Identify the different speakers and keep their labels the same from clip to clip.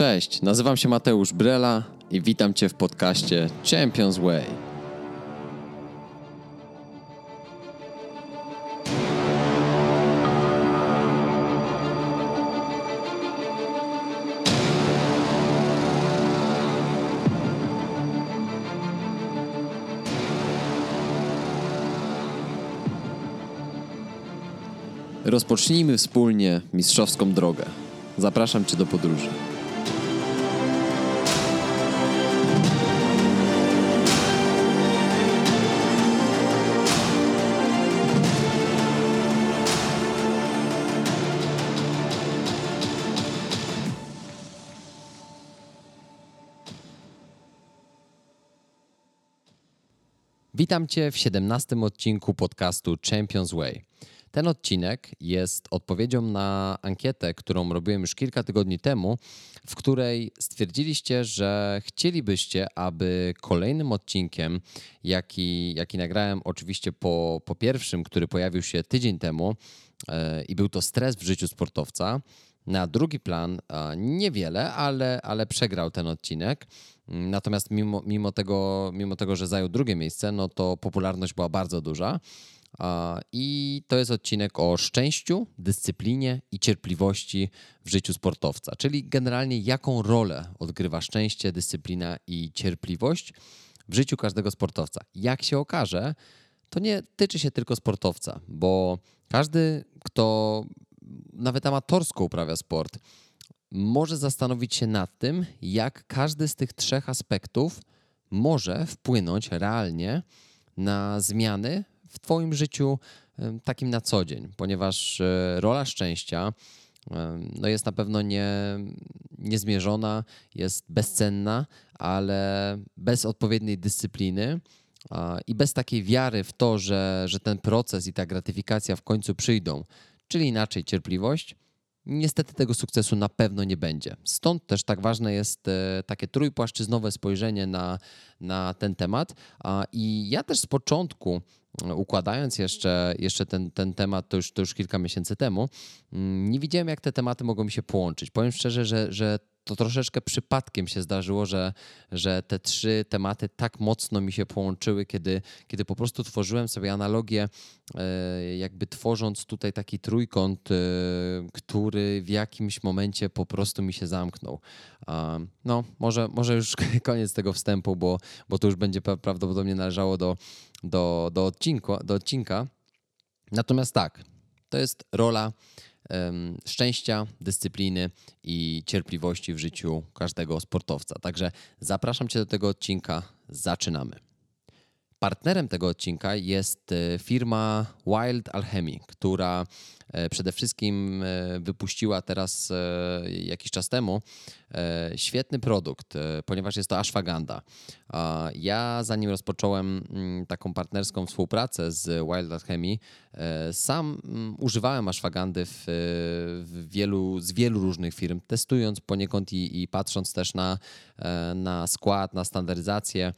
Speaker 1: Cześć, nazywam się Mateusz Brela i witam Cię w podcaście Champions Way. Rozpocznijmy wspólnie mistrzowską drogę. Zapraszam Cię do podróży. Witam Cię w 17 odcinku podcastu Champions Way. Ten odcinek jest odpowiedzią na ankietę, którą robiłem już kilka tygodni temu, w której stwierdziliście, że chcielibyście, aby kolejnym odcinkiem, jaki, jaki nagrałem oczywiście po, po pierwszym, który pojawił się tydzień temu, yy, i był to stres w życiu sportowca, na drugi plan niewiele, ale, ale przegrał ten odcinek. Natomiast mimo, mimo, tego, mimo tego, że zajął drugie miejsce, no to popularność była bardzo duża. I to jest odcinek o szczęściu, dyscyplinie i cierpliwości w życiu sportowca, czyli generalnie jaką rolę odgrywa szczęście, dyscyplina i cierpliwość w życiu każdego sportowca. Jak się okaże, to nie tyczy się tylko sportowca, bo każdy, kto nawet amatorsko uprawia sport, może zastanowić się nad tym, jak każdy z tych trzech aspektów może wpłynąć realnie na zmiany w Twoim życiu takim na co dzień, ponieważ e, rola szczęścia no jest na pewno nie, niezmierzona, jest bezcenna, ale bez odpowiedniej dyscypliny i bez takiej wiary w to, że, że ten proces i ta gratyfikacja w końcu przyjdą, czyli inaczej cierpliwość, niestety tego sukcesu na pewno nie będzie. Stąd też tak ważne jest e, takie trójpłaszczyznowe spojrzenie na, na ten temat. I ja też z początku układając jeszcze, jeszcze ten, ten temat, to już, to już kilka miesięcy temu, mm, nie widziałem, jak te tematy mogą mi się połączyć. Powiem szczerze, że, że to troszeczkę przypadkiem się zdarzyło, że, że te trzy tematy tak mocno mi się połączyły, kiedy, kiedy po prostu tworzyłem sobie analogię, e, jakby tworząc tutaj taki trójkąt, e, który w jakimś momencie po prostu mi się zamknął. No, może, może już koniec tego wstępu, bo, bo to już będzie prawdopodobnie należało do, do, do, odcinku, do odcinka. Natomiast tak, to jest rola szczęścia, dyscypliny i cierpliwości w życiu każdego sportowca. Także zapraszam Cię do tego odcinka. Zaczynamy. Partnerem tego odcinka jest e, firma Wild Alchemy, która przede wszystkim e, wypuściła teraz jakiś czas temu świetny produkt, ponieważ jest to ashwagandha. Ja zanim rozpocząłem mm, taką partnerską współpracę z Wild Alchemy, sam mm, używałem ashwagandy w, w wielu, z wielu różnych firm, testując poniekąd i, i patrząc też na, na skład, na standaryzację.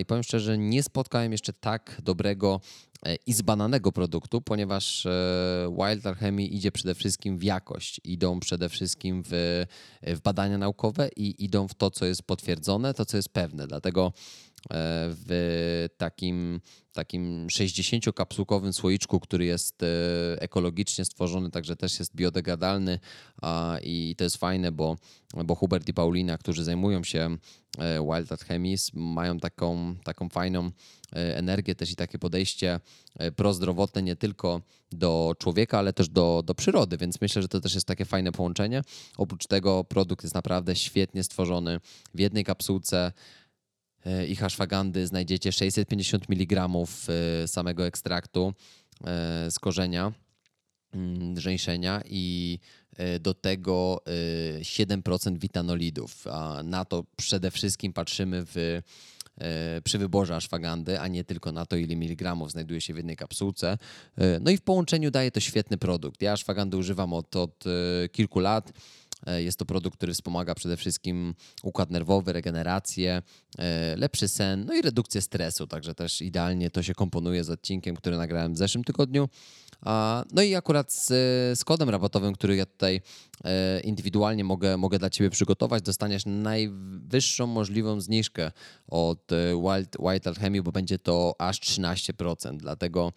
Speaker 1: I powiem szczerze, nie spotkałem jeszcze tak dobrego E, i zbananego produktu, ponieważ e, Wild Alchemy idzie przede wszystkim w jakość, idą przede wszystkim w, e, w badania naukowe i idą w to, co jest potwierdzone, to, co jest pewne. Dlatego w takim, takim 60-kapsułkowym słoiczku, który jest ekologicznie stworzony, także też jest biodegradalny i to jest fajne, bo, bo Hubert i Paulina, którzy zajmują się Wild Alchemy, mają taką, taką fajną E, energię też i takie podejście e, prozdrowotne nie tylko do człowieka, ale też do, do przyrody, więc myślę, że to też jest takie fajne połączenie. Oprócz tego produkt jest naprawdę świetnie stworzony w jednej kapsułce e, ich ashwagandy znajdziecie 650 mg samego ekstraktu z korzenia mm, żeńszenia i do tego 7% witanolidów. A na to przede wszystkim patrzymy w E, przy wyborze ashwagandy, a nie tylko na to, ile miligramów znajduje się w jednej kapsułce. E, no i w połączeniu daje to świetny produkt. Ja ashwagandy używam od, od e, kilku lat. E, jest to produkt, który wspomaga przede wszystkim układ nerwowy, regenerację, e, lepszy sen, no i redukcję stresu, także też idealnie to się komponuje z odcinkiem, który nagrałem w zeszłym tygodniu. No i akurat z, z kodem rabatowym, który ja tutaj e, indywidualnie mogę, mogę dla Ciebie przygotować, dostaniesz najwyższą możliwą zniżkę od Wild, Wild Alchemy, bo będzie to aż 13%. Dlatego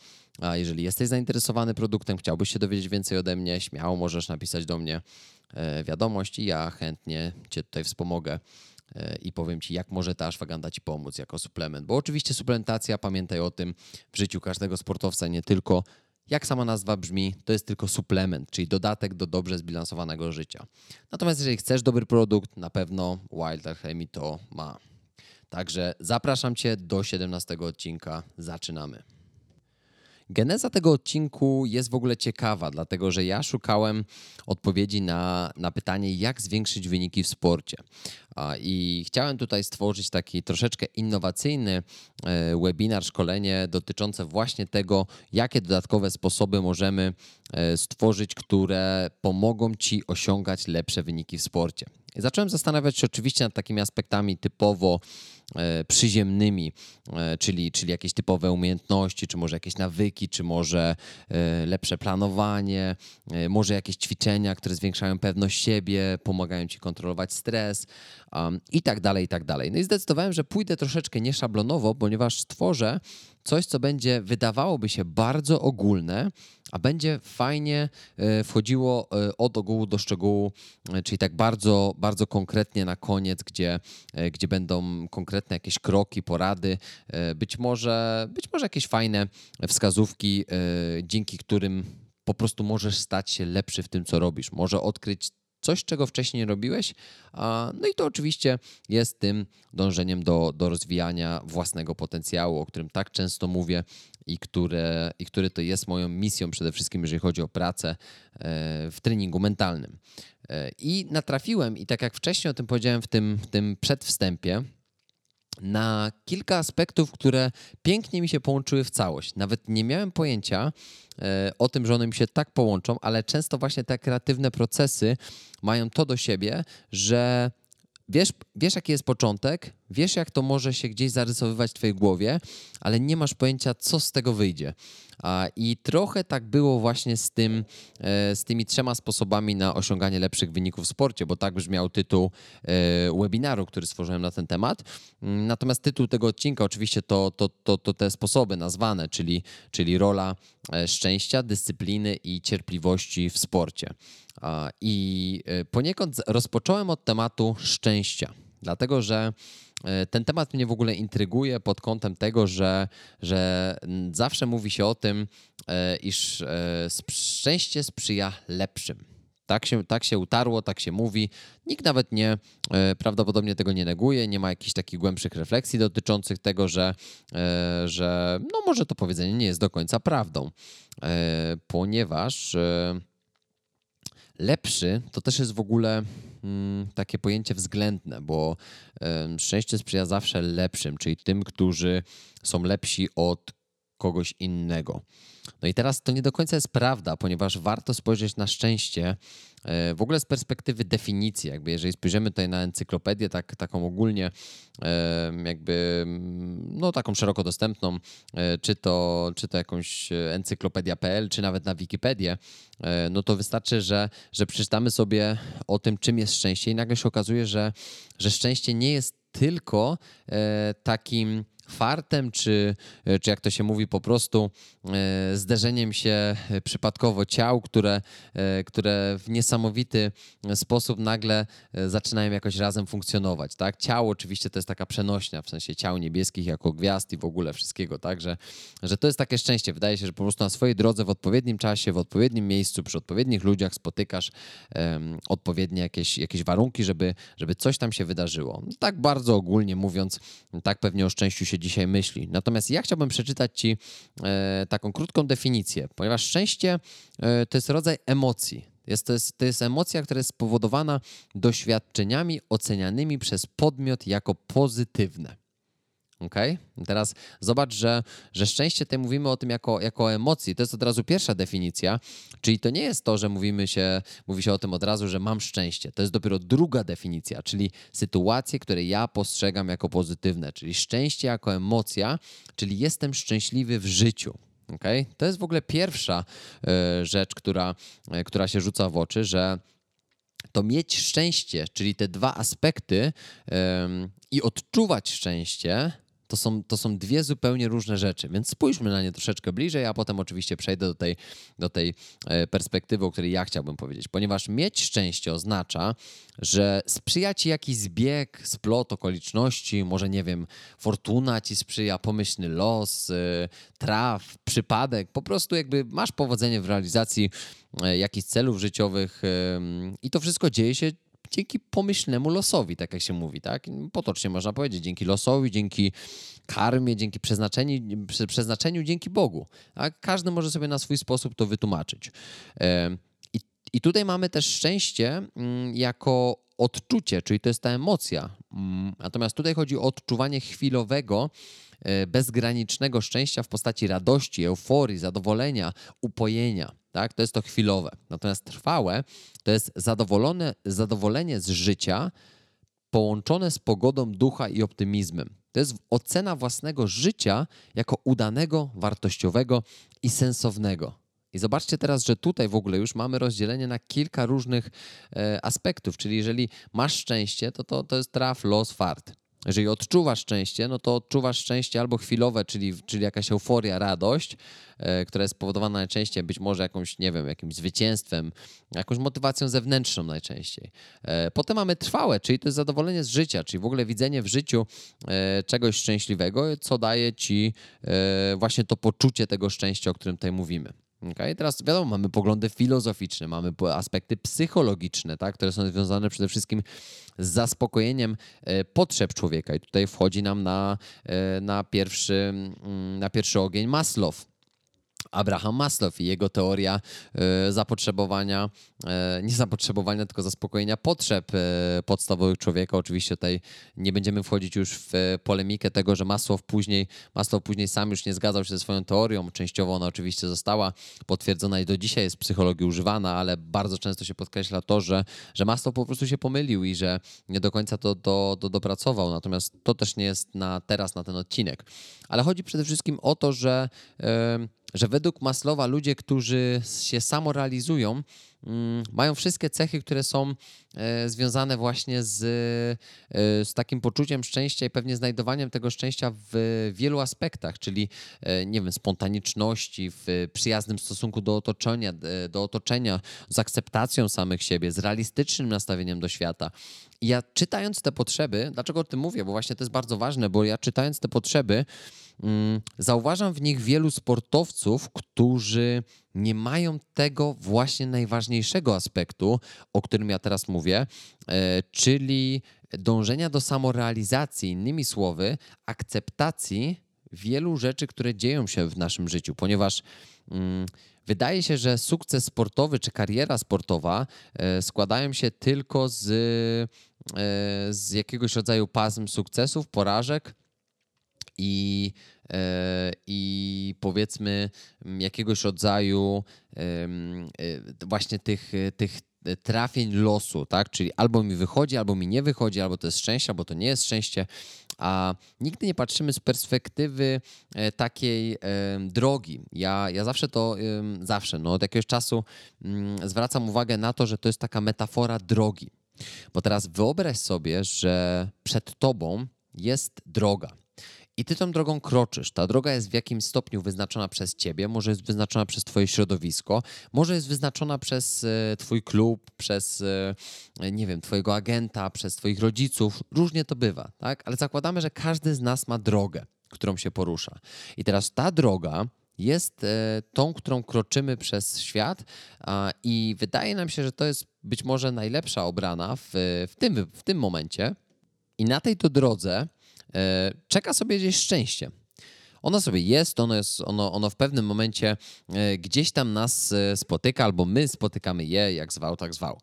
Speaker 1: jeżeli jesteś zainteresowany produktem, chciałbyś się dowiedzieć więcej ode mnie, śmiało możesz napisać do mnie e, wiadomość i ja chętnie Cię tutaj wspomogę e, i powiem Ci, jak może ta ashwagandha Ci pomóc jako suplement. Bo oczywiście suplementacja, pamiętaj o tym, w życiu każdego sportowca nie tylko jak sama nazwa brzmi, to jest tylko suplement, czyli dodatek do dobrze zbilansowanego życia. Natomiast jeżeli chcesz dobry produkt, na pewno Wild Alchemy to ma. Także zapraszam Cię do 17 odcinka. Zaczynamy. Geneza tego odcinku jest w ogóle ciekawa, dlatego że ja szukałem odpowiedzi na, na pytanie, jak zwiększyć wyniki w sporcie. I chciałem tutaj stworzyć taki troszeczkę innowacyjny e, webinar, szkolenie dotyczące właśnie tego, jakie dodatkowe sposoby możemy e, stworzyć, które pomogą Ci osiągać lepsze wyniki w sporcie. I zacząłem zastanawiać się oczywiście nad takimi aspektami typowo przyziemnymi, czyli, czyli jakieś typowe umiejętności, czy może jakieś nawyki, czy może lepsze planowanie, może jakieś ćwiczenia, które zwiększają pewność siebie, pomagają ci kontrolować stres, um, i tak dalej, i tak dalej. No i zdecydowałem, że pójdę troszeczkę nieszablonowo, ponieważ stworzę coś, co będzie wydawałoby się bardzo ogólne, a będzie fajnie e, wchodziło e, od ogółu do szczegółu, e, czyli tak bardzo, bardzo konkretnie na koniec, gdzie, gdzie będą konkretne jakieś kroki, porady, być może, być może jakieś fajne wskazówki, dzięki którym po prostu możesz stać się lepszy w tym, co robisz. Może odkryć coś, czego wcześniej nie robiłeś. No i to oczywiście jest tym dążeniem do, do rozwijania własnego potencjału, o którym tak często mówię i, które, i który to jest moją misją przede wszystkim, jeżeli chodzi o pracę e, w treningu mentalnym. E, I natrafiłem, i tak jak wcześniej o tym powiedziałem w tym, w tym przedwstępie, na kilka aspektów, które pięknie mi się połączyły w całość. Nawet nie miałem pojęcia e, o tym, że one mi się tak połączą, ale często właśnie te kreatywne procesy mają to do siebie, że wiesz, wiesz jaki jest początek, wiesz jak to może się gdzieś zarysowywać w twojej głowie, ale nie masz pojęcia, co z tego wyjdzie. I trochę tak było właśnie z, tym, e, z tymi trzema sposobami na osiąganie lepszych wyników w sporcie, bo tak brzmiał tytuł e, webinaru, który stworzyłem na ten temat. Mm, natomiast tytuł tego odcinka oczywiście to, to, to, to te sposoby nazwane, czyli, czyli rola e, szczęścia, dyscypliny i cierpliwości w sporcie. I poniekąd rozpocząłem od tematu szczęścia, dlatego że E, ten temat mnie w ogóle intryguje pod kątem tego, że, że zawsze mówi się o tym, e, iż e, szczęście sprzyja lepszym. Tak się, tak się utarło, tak się mówi. Nikt nawet nie, prawdopodobnie tego nie neguje, nie ma jakichś takich głębszych refleksji dotyczących tego, że, że no może to powiedzenie nie jest do końca prawdą, ponieważ lepszy to też jest w ogóle mm, takie pojęcie względne, bo szczęście sprzyja zawsze lepszym, czyli tym, którzy są lepsi od kogoś innego. No i teraz to nie do końca jest prawda, ponieważ warto spojrzeć na szczęście w ogóle z perspektywy definicji. Jakby jeżeli spojrzymy tutaj na encyklopedię, tak, taką ogólnie, jakby no taką szeroko dostępną, e, czy to, czy to jakąś encyklopedia.pl, czy nawet na Wikipedię, e, no to wystarczy, że, że przeczytamy sobie o tym, czym jest szczęście i nagle się okazuje, że, że szczęście nie jest tylko takim fartem, czy, e, czy jak to się mówi, po prostu e, zderzeniem się przypadkowo ciał, które, e, które w niesamowity sposób nagle zaczynają jakoś razem funkcjonować. Tak? Ciało oczywiście to jest taka przenośnia, w sensie ciał niebieskich jako gwiazd i w ogóle wszystkiego, tak? że, że to jest takie szczęście. Wydaje się, że po prostu na swojej drodze w odpowiednim czasie, w odpowiednim miejscu, przy odpowiednich ludziach spotykasz um, odpowiednie jakieś, jakieś warunki, żeby, żeby coś tam się wydarzyło. Tak bardzo ogólnie mówiąc, tak pewnie o szczęściu się dzisiaj myśli. Natomiast ja chciałbym przeczytać Ci e, taką krótką definicję, ponieważ szczęście e, to jest rodzaj emocji. Jest, to, jest, to jest emocja, która jest spowodowana doświadczeniami ocenianymi przez podmiot jako pozytywne. Okay? Teraz zobacz, że, że szczęście tutaj mówimy o tym jako, jako emocji. To jest od razu pierwsza definicja, czyli to nie jest to, że mówimy się, mówi się o tym od razu, że mam szczęście. To jest dopiero druga definicja, czyli sytuacje, które ja postrzegam jako pozytywne, czyli szczęście jako emocja, czyli jestem szczęśliwy w życiu. Okay? To jest w ogóle pierwsza y, rzecz, która, y, która się rzuca w oczy, że to mieć szczęście, czyli te dwa aspekty y, i odczuwać szczęście, to są, to są dwie zupełnie różne rzeczy, więc spójrzmy na nie troszeczkę bliżej, a potem oczywiście przejdę do tej, do tej e, perspektywy, o której ja chciałbym powiedzieć. Ponieważ mieć szczęście oznacza, że sprzyja ci jakiś zbieg, splot okoliczności, może nie wiem, fortuna ci sprzyja, pomyślny los, e, traf, przypadek, po prostu jakby masz powodzenie w realizacji e, jakichś celów życiowych i to wszystko dzieje się dzięki pomyślnemu losowi, tak jak się mówi, tak? Potocznie można powiedzieć, dzięki losowi, dzięki karmie, dzięki przeznaczeniu, przeznaczeniu dzięki Bogu. Tak? Każdy może sobie na swój sposób to wytłumaczyć. I, i tutaj mamy też szczęście mm, jako odczucie, czyli to jest ta emocja. Mm, natomiast tutaj chodzi o odczuwanie chwilowego, e, bezgranicznego szczęścia w postaci radości, euforii, zadowolenia, upojenia. Tak? To jest to chwilowe. Natomiast trwałe to jest zadowolone, zadowolenie z życia połączone z pogodą ducha i optymizmem. To jest ocena własnego życia jako udanego, wartościowego i sensownego. I zobaczcie teraz, że tutaj w ogóle już mamy rozdzielenie na kilka różnych e, aspektów, czyli jeżeli masz szczęście, to, to to jest traf, los, fart. Jeżeli odczuwasz szczęście, no to odczuwasz szczęście albo chwilowe, czyli, czyli jakaś euforia, radość, e, która jest spowodowana najczęściej być może jakąś, nie wiem, jakimś zwycięstwem, jakąś motywacją zewnętrzną najczęściej. E, potem mamy trwałe, czyli to jest zadowolenie z życia, czyli w ogóle widzenie w życiu e, czegoś szczęśliwego, co daje ci właśnie to poczucie tego szczęścia, o którym tutaj mówimy. Okay? Teraz wiadomo, mamy poglądy filozoficzne, mamy aspekty psychologiczne, tak? które są związane przede wszystkim z zaspokojeniem e, potrzeb człowieka. I tutaj wchodzi nam na, e, na, pierwszy, mm, na pierwszy ogień Maslow. Abraham Maslow i jego teoria e, zapotrzebowania, e, nie zapotrzebowania, tylko zaspokojenia potrzeb e, podstawowych człowieka. Oczywiście tutaj nie będziemy wchodzić już w polemikę tego, że Maslow później, Maslow później sam już nie zgadzał się ze swoją teorią. Częściowo ona oczywiście została potwierdzona i do dzisiaj jest w psychologii używana, ale bardzo często się podkreśla to, że, że Maslow po prostu się pomylił i że nie do końca to, to, to dopracował. Natomiast to też nie jest na teraz, na ten odcinek. Ale chodzi przede wszystkim o to, że yy, że według Maslowa ludzie, którzy się samorealizują, mm, mają wszystkie cechy, które są e, związane właśnie z, e, z takim poczuciem szczęścia i pewnie znajdowaniem tego szczęścia w wielu aspektach, czyli e, nie wiem, spontaniczności, w przyjaznym stosunku do otoczenia, do otoczenia, z akceptacją samych siebie, z realistycznym nastawieniem do świata. Ja czytając te potrzeby, dlaczego o tym mówię? Bo właśnie to jest bardzo ważne, bo ja czytając te potrzeby, zauważam w nich wielu sportowców, którzy nie mają tego właśnie najważniejszego aspektu, o którym ja teraz mówię, e, czyli dążenia do samorealizacji, innymi słowy, akceptacji wielu rzeczy, które dzieją się w naszym życiu, ponieważ mm, wydaje się, że sukces sportowy czy kariera sportowa e, składają się tylko z, e, z jakiegoś rodzaju pasm sukcesów, porażek i, e, i powiedzmy jakiegoś rodzaju e, właśnie tych, tych trafień losu, tak? Czyli albo mi wychodzi, albo mi nie wychodzi, albo to jest szczęście, albo to nie jest szczęście, a nigdy nie patrzymy z perspektywy e, takiej drogi. Ja, ja zawsze to, zawsze, no od jakiegoś czasu mm, zwracam uwagę na to, że to jest taka metafora drogi. Bo teraz wyobraź sobie, że przed tobą jest droga. I ty tą drogą kroczysz. Ta droga jest w jakimś stopniu wyznaczona przez ciebie, może jest wyznaczona przez twoje środowisko, może jest wyznaczona przez e, twój klub, przez, e, nie wiem, twojego agenta, przez twoich rodziców. Różnie to bywa, tak? Ale zakładamy, że każdy z nas ma drogę, którą się porusza. I teraz ta droga jest e, tą, którą kroczymy przez świat i wydaje nam się, że to jest być może najlepsza obrana w, w, tym, w tym momencie. I na tej to drodze czeka sobie gdzieś szczęście. Ono sobie jest, ono, jest ono, ono w pewnym momencie e, gdzieś tam nas e, spotyka, albo my spotykamy je, jak zwał, tak zwał.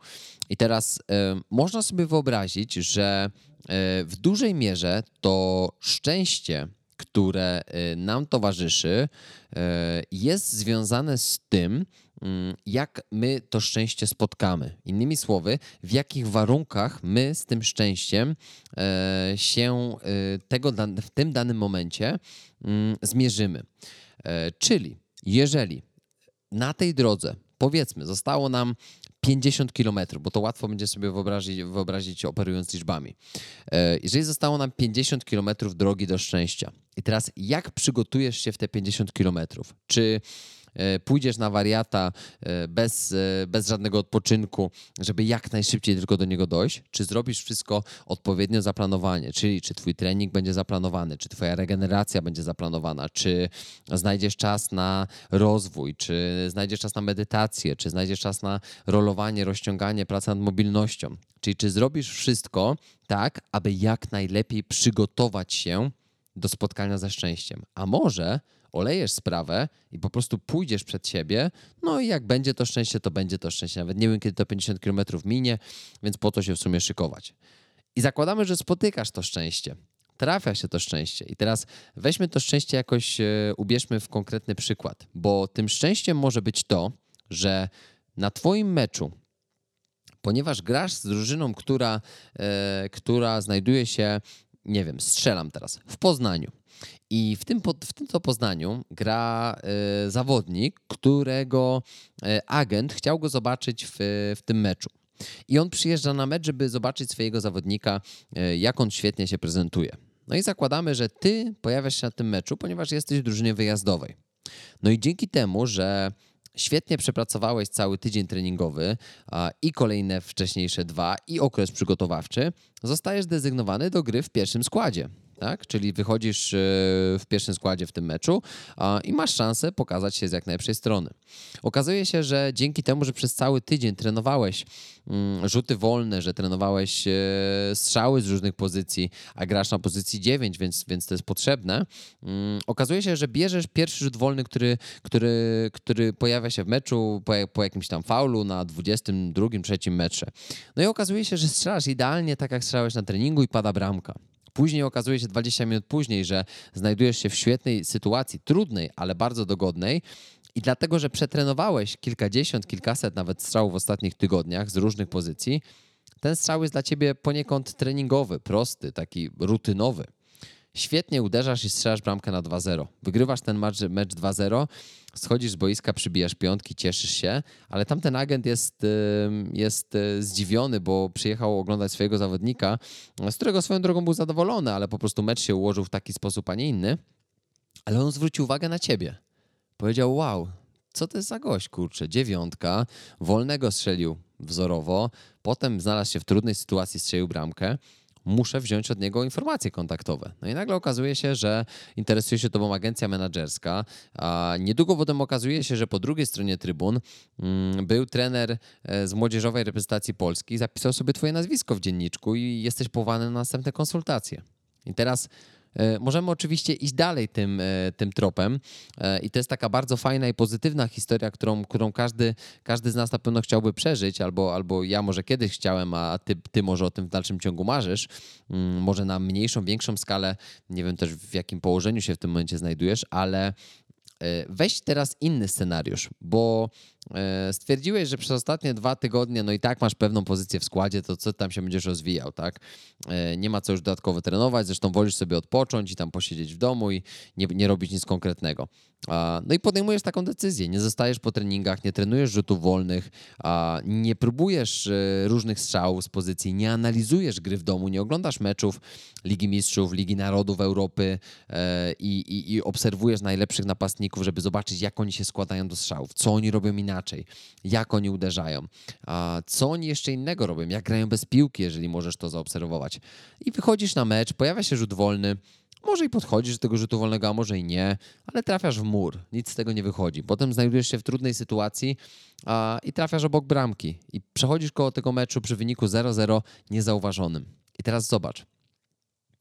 Speaker 1: I teraz e, można sobie wyobrazić, że w dużej mierze to szczęście, które nam towarzyszy, jest związane z tym, jak my to szczęście spotkamy. Innymi słowy, w jakich warunkach my z tym szczęściem e, się e, tego, w tym danym momencie mm, zmierzymy. E, czyli jeżeli na tej drodze, powiedzmy, zostało nam 50 km, bo to łatwo będzie sobie wyobrazić, wyobrazić operując liczbami. Jeżeli zostało nam 50 km drogi do szczęścia, i teraz jak przygotujesz się w te 50 km? Czy pójdziesz na wariata e, bez, e, bez żadnego odpoczynku, żeby jak najszybciej tylko do niego dojść, czy zrobisz wszystko odpowiednio zaplanowanie, czyli czy twój trening będzie zaplanowany, czy twoja regeneracja będzie zaplanowana, czy znajdziesz czas na rozwój, czy znajdziesz czas na medytację, czy znajdziesz czas na rolowanie, rozciąganie, pracę nad mobilnością. Czyli czy zrobisz wszystko tak, aby jak najlepiej przygotować się do spotkania ze szczęściem. A może olejesz sprawę i po prostu pójdziesz przed siebie, no i jak będzie to szczęście, to będzie to szczęście. Nawet nie wiem, kiedy to 50 km minie, więc po to się w sumie szykować. I zakładamy, że spotykasz to szczęście. Trafia się to szczęście. I teraz weźmy to szczęście jakoś, e, ubierzmy w konkretny przykład, bo tym szczęściem może być to, że na Twoim meczu, ponieważ grasz z drużyną, która, e, która znajduje się, nie wiem, strzelam teraz, w Poznaniu. I w tym, w tym to Poznaniu gra y, zawodnik, którego y, agent chciał go zobaczyć w, w tym meczu. I on przyjeżdża na mecz, żeby zobaczyć swojego zawodnika, y, jak on świetnie się prezentuje. No i zakładamy, że ty pojawiasz się na tym meczu, ponieważ jesteś w drużynie wyjazdowej. No i dzięki temu, że świetnie przepracowałeś cały tydzień treningowy i kolejne wcześniejsze dwa i okres przygotowawczy, zostajesz dezygnowany do gry w pierwszym składzie tak? Czyli wychodzisz e, w pierwszym składzie w tym meczu i masz szansę pokazać się z jak najlepszej strony. Okazuje się, że dzięki temu, że przez cały tydzień trenowałeś mm, rzuty wolne, że trenowałeś e, strzały z różnych pozycji, a grasz na pozycji 9, więc, więc to jest potrzebne, mm, okazuje się, że bierzesz pierwszy rzut wolny, który, który, który pojawia się w meczu po, po jakimś tam faulu na 22, trzecim metrze. No i okazuje się, że strzelasz idealnie tak, jak strzelałeś na treningu i pada bramka. Później okazuje się 20 minut później, że znajdujesz się w świetnej sytuacji, trudnej, ale bardzo dogodnej. I dlatego, że przetrenowałeś kilkadziesiąt, kilkaset nawet strzałów w ostatnich tygodniach z różnych pozycji, ten strzał jest dla ciebie poniekąd treningowy, prosty, taki rutynowy. Świetnie uderzasz i strzelasz bramkę na 2-0. Wygrywasz ten mecz, mecz 2-0, schodzisz z boiska, przybijasz piątki, cieszysz się, ale tamten agent jest, jest e, zdziwiony, bo przyjechał oglądać swojego zawodnika, z którego swoją drogą był zadowolony, ale po prostu mecz się ułożył w taki sposób, a nie inny. Ale on zwrócił uwagę na ciebie. Powiedział, wow, co to jest za gość, kurczę, dziewiątka, wolnego strzelił wzorowo, potem znalazł się w trudnej sytuacji, strzelił bramkę, muszę wziąć od niego informacje kontaktowe. No i nagle okazuje się, że interesuje się tobą agencja menedżerska, a niedługo potem okazuje się, że po drugiej stronie trybun mm, był trener e, z młodzieżowej reprezentacji Polski, zapisał sobie twoje nazwisko w dzienniczku i jesteś powołany na następne konsultacje. I teraz możemy oczywiście iść dalej tym, e, tym tropem. E, i to jest taka bardzo fajna i pozytywna historia, którą, którą każdy, każdy z nas na pewno chciałby przeżyć, albo, albo ja może kiedyś chciałem, a ty, ty może o tym w dalszym ciągu marzysz, mm, może na mniejszą, większą skalę, nie wiem też w jakim położeniu się w tym momencie znajdujesz, ale weź teraz inny scenariusz, bo E, stwierdziłeś, że przez ostatnie dwa tygodnie, no i tak masz pewną pozycję w składzie, to co tam się będziesz rozwijał, tak? E, nie ma co już dodatkowo trenować, zresztą wolisz sobie odpocząć i tam posiedzieć w domu i nie, nie robić nic konkretnego. No i podejmujesz taką decyzję, nie zostajesz po treningach, nie trenujesz rzutów wolnych, nie próbujesz e, różnych strzałów z pozycji, nie analizujesz gry w domu, nie oglądasz meczów Ligi Mistrzów, Ligi Narodów Europy i, i, i obserwujesz najlepszych napastników, żeby zobaczyć, jak oni się składają do strzałów, co oni robią inaczej inaczej, jak oni uderzają, co oni jeszcze innego robią, jak grają bez piłki, jeżeli możesz to zaobserwować. I wychodzisz na mecz, pojawia się rzut wolny, może i podchodzisz do tego rzutu wolnego, a może i nie, ale trafiasz w mur, nic z tego nie wychodzi. Potem znajdujesz się w trudnej sytuacji i trafiasz obok bramki. I przechodzisz koło tego meczu przy wyniku 0-0 niezauważonym. I teraz zobacz,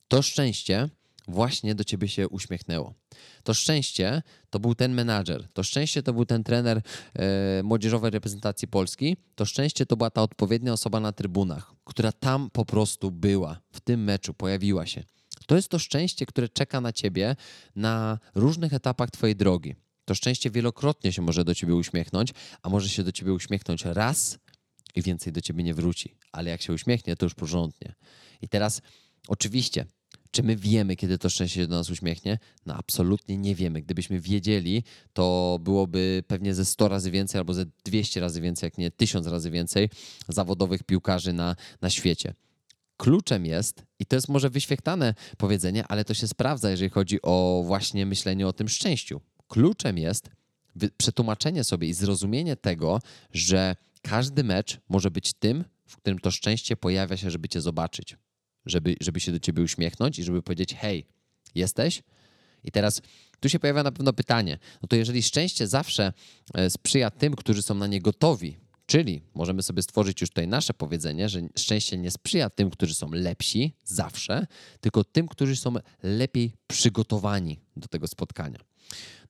Speaker 1: to szczęście właśnie do ciebie się uśmiechnęło. To szczęście to był ten menadżer, to szczęście to był ten trener e, młodzieżowej reprezentacji Polski, to szczęście to była ta odpowiednia osoba na trybunach, która tam po prostu była, w tym meczu pojawiła się. To jest to szczęście, które czeka na ciebie na różnych etapach twojej drogi. To szczęście wielokrotnie się może do ciebie uśmiechnąć, a może się do ciebie uśmiechnąć raz i więcej do ciebie nie wróci. Ale jak się uśmiechnie, to już porządnie. I teraz, oczywiście, czy my wiemy, kiedy to szczęście się do nas uśmiechnie? No absolutnie nie wiemy. Gdybyśmy wiedzieli, to byłoby pewnie ze 100 razy więcej albo ze 200 razy więcej, jak nie 1000 razy więcej zawodowych piłkarzy na, na świecie. Kluczem jest, i to jest może wyświechtane powiedzenie, ale to się sprawdza, jeżeli chodzi o właśnie myślenie o tym szczęściu. Kluczem jest przetłumaczenie sobie i zrozumienie tego, że każdy mecz może być tym, w którym to szczęście pojawia się, żeby cię zobaczyć, żeby, żeby się do ciebie uśmiechnąć i żeby powiedzieć: Hej, jesteś? I teraz tu się pojawia na pewno pytanie: no to jeżeli szczęście zawsze e, sprzyja tym, którzy są na nie gotowi, czyli możemy sobie stworzyć już tutaj nasze powiedzenie, że szczęście nie sprzyja tym, którzy są lepsi zawsze, tylko tym, którzy są lepiej przygotowani do tego spotkania.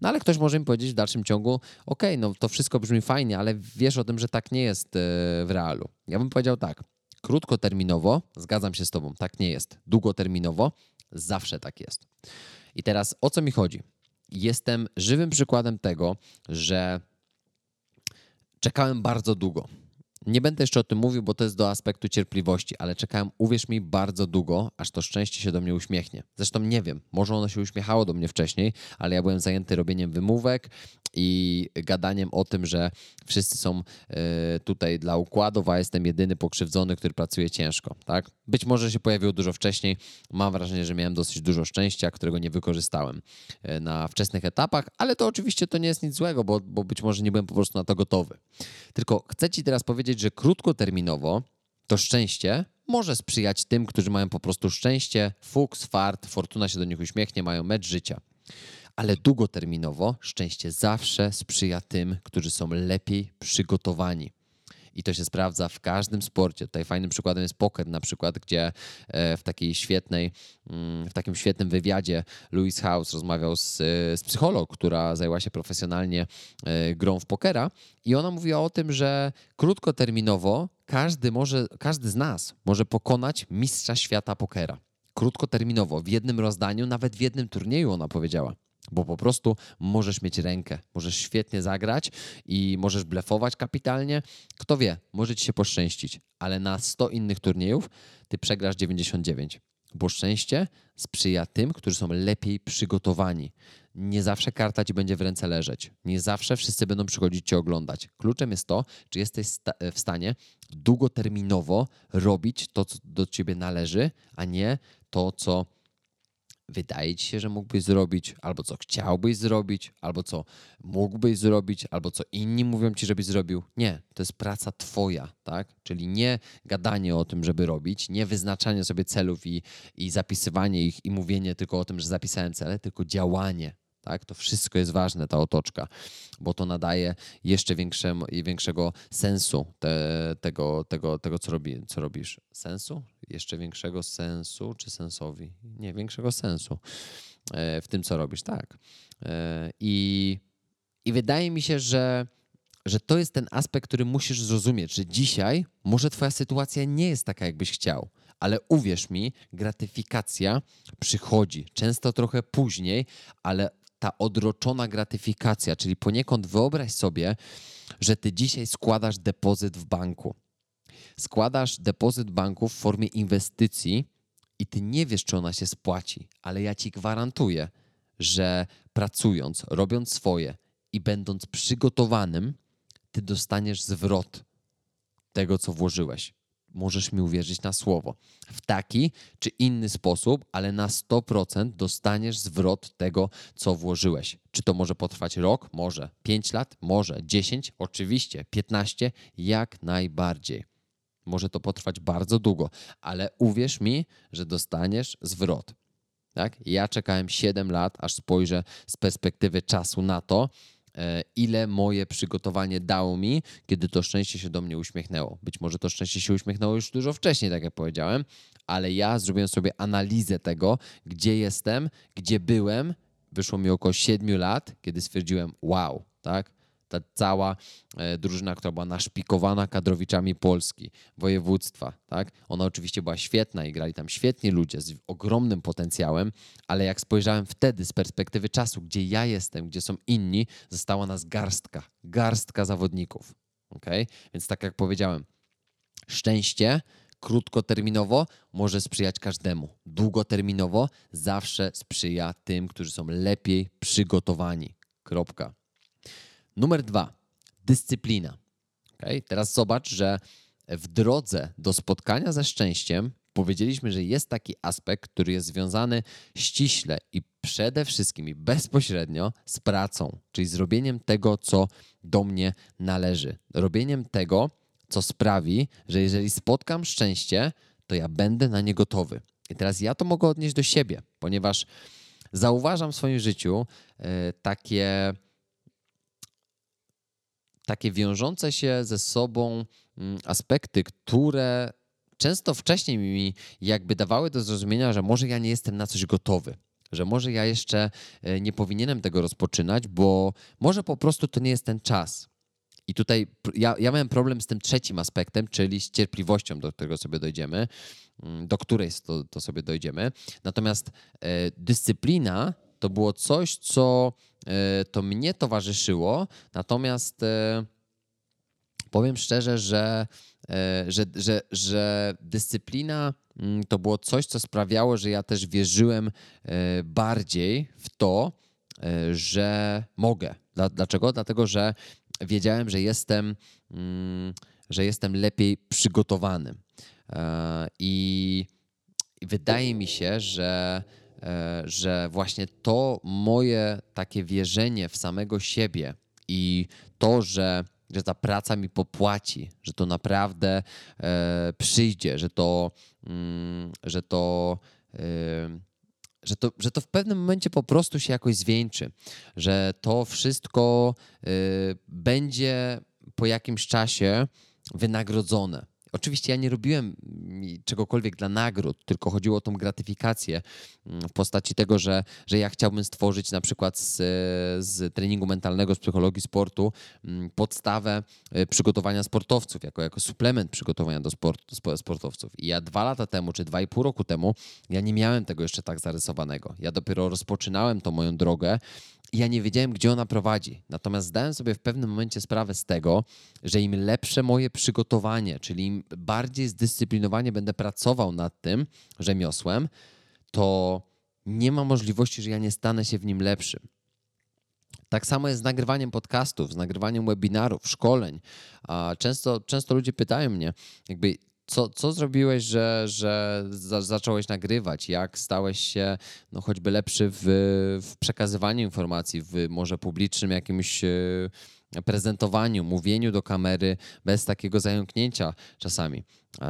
Speaker 1: No ale ktoś może mi powiedzieć w dalszym ciągu, ok, no to wszystko brzmi fajnie, ale wiesz o tym, że tak nie jest e, w realu. Ja bym powiedział tak, krótkoterminowo, zgadzam się z tobą, tak nie jest. Długoterminowo, zawsze tak jest. I teraz o co mi chodzi? Jestem żywym przykładem tego, że czekałem bardzo długo nie będę jeszcze o tym mówił, bo to jest do aspektu cierpliwości, ale czekałem, uwierz mi, bardzo długo, aż to szczęście się do mnie uśmiechnie. Zresztą nie wiem, może ono się uśmiechało do mnie wcześniej, ale ja byłem zajęty robieniem wymówek i gadaniem o tym, że wszyscy są e, tutaj dla układów, a jestem jedyny pokrzywdzony, który pracuje ciężko. Tak? Być może się pojawiło dużo wcześniej. Mam wrażenie, że miałem dosyć dużo szczęścia, którego nie wykorzystałem e, na wczesnych etapach, ale to oczywiście to nie jest nic złego, bo, bo być może nie byłem po prostu na to gotowy. Tylko chcę Ci teraz powiedzieć, że krótkoterminowo to szczęście może sprzyjać tym, którzy mają po prostu szczęście, fuks, fart, fortuna się do nich uśmiechnie, mają mecz życia ale długoterminowo szczęście zawsze sprzyja tym, którzy są lepiej przygotowani. I to się sprawdza w każdym sporcie. Tutaj fajnym przykładem jest poker na przykład, gdzie e, w takiej świetnej, mm, w takim świetnym wywiadzie Louis House rozmawiał z, z psycholog, która zajęła się profesjonalnie e, grą w pokera i ona mówiła o tym, że krótkoterminowo każdy może, każdy z nas może pokonać mistrza świata pokera. Krótkoterminowo, w jednym rozdaniu, nawet w jednym turnieju, ona powiedziała bo po prostu możesz mieć rękę, możesz świetnie zagrać i możesz blefować kapitalnie. Kto wie, może ci się poszczęścić, ale na 100 innych turniejów ty przegrasz 99. Bo szczęście sprzyja tym, którzy są lepiej przygotowani. Nie zawsze karta ci będzie w ręce leżeć. Nie zawsze wszyscy będą przychodzić cię oglądać. Kluczem jest to, czy jesteś w stanie długoterminowo robić to, co do ciebie należy, a nie to, co wydaje ci się, że mógłbyś zrobić, albo co chciałbyś zrobić, albo co mógłbyś zrobić, albo co inni mówią ci, żebyś zrobił. Nie, to jest praca twoja, tak? Czyli nie gadanie o tym, żeby robić, nie wyznaczanie sobie celów i, i zapisywanie ich i mówienie tylko o tym, że zapisałem cele, tylko działanie, tak? To wszystko jest ważne, ta otoczka, bo to nadaje jeszcze większego, większego sensu te, tego, tego, tego co, robi, co robisz. Sensu? Jeszcze większego sensu czy sensowi? Nie, większego sensu e, w tym, co robisz, tak. E, I, i wydaje mi się, że że to jest ten aspekt, który musisz zrozumieć, że dzisiaj może twoja sytuacja nie jest taka, jakbyś chciał, ale uwierz mi, gratyfikacja przychodzi często trochę później, ale ta odroczona gratyfikacja, czyli poniekąd wyobraź sobie, że ty dzisiaj składasz depozyt w banku. Składasz depozyt banku w formie inwestycji i ty nie wiesz, czy ona się spłaci, ale ja ci gwarantuję, że pracując, robiąc swoje i będąc przygotowanym, ty dostaniesz zwrot tego, co włożyłeś możesz mi uwierzyć na słowo. W taki czy inny sposób, ale na 100% dostaniesz zwrot tego, co włożyłeś. Czy to może potrwać rok? Może. 5 lat? Może. 10? Oczywiście. 15? Jak najbardziej. Może to potrwać bardzo długo, ale uwierz mi, że dostaniesz zwrot. Tak? Ja czekałem 7 lat, aż spojrzę z perspektywy czasu na to, ile moje przygotowanie dało mi, kiedy to szczęście się do mnie uśmiechnęło. Być może to szczęście się uśmiechnęło już dużo wcześniej, tak jak powiedziałem, ale ja zrobiłem sobie analizę tego, gdzie jestem, gdzie byłem. Wyszło mi około 7 lat, kiedy stwierdziłem, wow, tak? Ta cała e, drużyna, która była naszpikowana kadrowiczami Polski, województwa, tak? Ona oczywiście była świetna i grali tam świetnie ludzie z ogromnym potencjałem, ale jak spojrzałem wtedy z perspektywy czasu, gdzie ja jestem, gdzie są inni, została nas garstka, garstka zawodników, okay? Więc tak jak powiedziałem, szczęście krótkoterminowo może sprzyjać każdemu. Długoterminowo zawsze sprzyja tym, którzy są lepiej przygotowani. Kropka. Numer dwa, dyscyplina. Okay? Teraz zobacz, że w drodze do spotkania ze szczęściem powiedzieliśmy, że jest taki aspekt, który jest związany ściśle i przede wszystkim i bezpośrednio z pracą, czyli zrobieniem tego, co do mnie należy. Robieniem tego, co sprawi, że jeżeli spotkam szczęście, to ja będę na nie gotowy. I teraz ja to mogę odnieść do siebie, ponieważ zauważam w swoim życiu e, takie takie wiążące się ze sobą mm, aspekty, które często wcześniej mi jakby dawały do zrozumienia, że może ja nie jestem na coś gotowy. Że może ja jeszcze e, nie powinienem tego rozpoczynać, bo może po prostu to nie jest ten czas. I tutaj ja, ja miałem problem z tym trzecim aspektem, czyli z cierpliwością, do którego sobie dojdziemy, mm, do której to, to sobie dojdziemy. Natomiast e, dyscyplina to było coś, co e, to mnie towarzyszyło, natomiast e, powiem szczerze, że, e, że, że, że dyscyplina mm, to było coś, co sprawiało, że ja też wierzyłem bardziej w to, że mogę. Dlaczego? Dlatego, że wiedziałem, że jestem, mm, że jestem lepiej przygotowany. I wydaje mi się, że że właśnie to moje takie wierzenie w samego siebie i to, że, że ta praca mi popłaci, że to naprawdę e, przyjdzie, że to, mm, że to e, że to, że to w pewnym momencie po prostu się jakoś zwieńczy, że to wszystko będzie po jakimś czasie wynagrodzone. Oczywiście ja nie robiłem czegokolwiek dla nagród, tylko chodziło o tą gratyfikację mm, w postaci tego, że, że ja chciałbym stworzyć na przykład z, z treningu mentalnego, z psychologii sportu mm, podstawę e, przygotowania sportowców, jako, jako suplement przygotowania do sportu, sportowców. I ja dwa lata temu, czy dwa i pół roku temu, ja nie miałem tego jeszcze tak zarysowanego. Ja dopiero rozpoczynałem tą moją drogę ja nie wiedziałem, gdzie ona prowadzi. Natomiast zdałem sobie w pewnym momencie sprawę z tego, że im lepsze moje przygotowanie, czyli im bardziej zdyscyplinowanie będę pracował nad tym rzemiosłem, to nie ma możliwości, że ja nie stanę się w nim lepszym. Tak samo jest z nagrywaniem podcastów, z nagrywaniem webinarów, szkoleń. Często, często ludzie pytają mnie, jakby co, co zrobiłeś, że, że za, zacząłeś nagrywać? Jak stałeś się no, choćby lepszy w, w przekazywaniu informacji, w może publicznym jakimś e, prezentowaniu, mówieniu do kamery bez takiego zająknięcia czasami.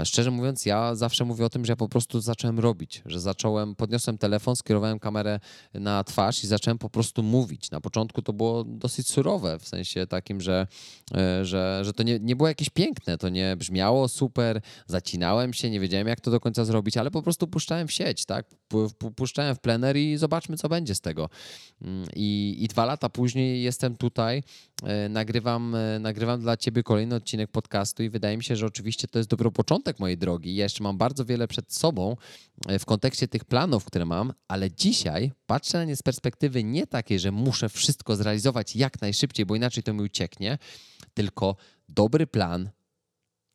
Speaker 1: Szczerze mówiąc, ja zawsze mówię o tym, że ja po prostu zacząłem robić, że zacząłem, podniosłem telefon, skierowałem kamerę na twarz i zacząłem po prostu mówić. Na początku to było dosyć surowe, w sensie takim, że, e, że, że to nie, nie było jakieś piękne, to nie brzmiało super, zacinałem się, nie wiedziałem jak to do końca zrobić, ale po prostu puszczałem w sieć, tak? Puszczałem w plener i zobaczmy, co będzie z tego. Mm, I, i dwa lata później jestem tutaj, e, nagrywam, e, nagrywam dla ciebie kolejny odcinek podcastu i wydaje mi się, że oczywiście to jest dopiero początek początek mojej drogi. Ja jeszcze mam bardzo wiele przed sobą e, w kontekście tych planów, które mam, ale dzisiaj patrzę na nie z perspektywy nie takiej, że muszę wszystko zrealizować jak najszybciej, bo inaczej to mi ucieknie, tylko dobry plan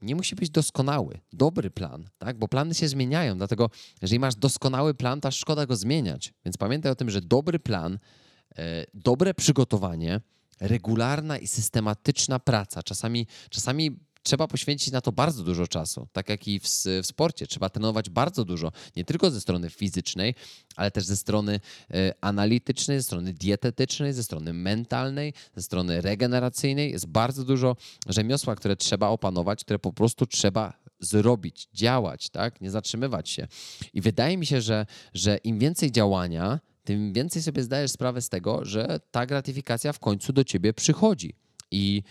Speaker 1: nie musi być doskonały. Dobry plan, tak? Bo plany się zmieniają, dlatego jeżeli masz doskonały plan, to szkoda go zmieniać. Więc pamiętaj o tym, że dobry plan, e, dobre przygotowanie, regularna i systematyczna praca. Czasami, czasami trzeba poświęcić na to bardzo dużo czasu. Tak jak i w, w, sporcie, trzeba trenować bardzo dużo, nie tylko ze strony fizycznej, ale też ze strony y, analitycznej, ze strony dietetycznej, ze strony mentalnej, ze strony regeneracyjnej. Jest bardzo dużo rzemiosła, które trzeba opanować, które po prostu trzeba zrobić, działać, tak? nie zatrzymywać się. I wydaje mi się, że, że im więcej działania, tym więcej sobie zdajesz sprawę z tego, że ta gratyfikacja w końcu do ciebie przychodzi. I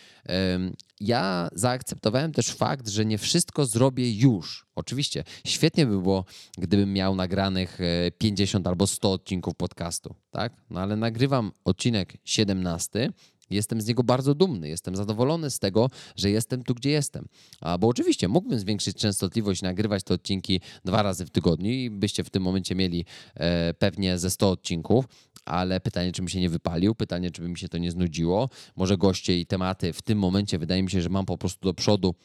Speaker 1: ja zaakceptowałem też fakt, że nie wszystko zrobię już. Oczywiście, świetnie by było, gdybym miał nagranych 50 e, albo 100 odcinków podcastu, tak? No ale nagrywam odcinek 17 Jestem z niego bardzo dumny, jestem zadowolony z tego, że jestem tu, gdzie jestem. A, bo oczywiście mógłbym zwiększyć częstotliwość, nagrywać te odcinki dwa razy w tygodniu i byście w tym momencie mieli e, pewnie ze 100 odcinków, ale pytanie, czy mi się nie wypalił, pytanie, czy by mi się to nie znudziło. Może goście i tematy w tym momencie wydaje mi się, że mam po prostu do przodu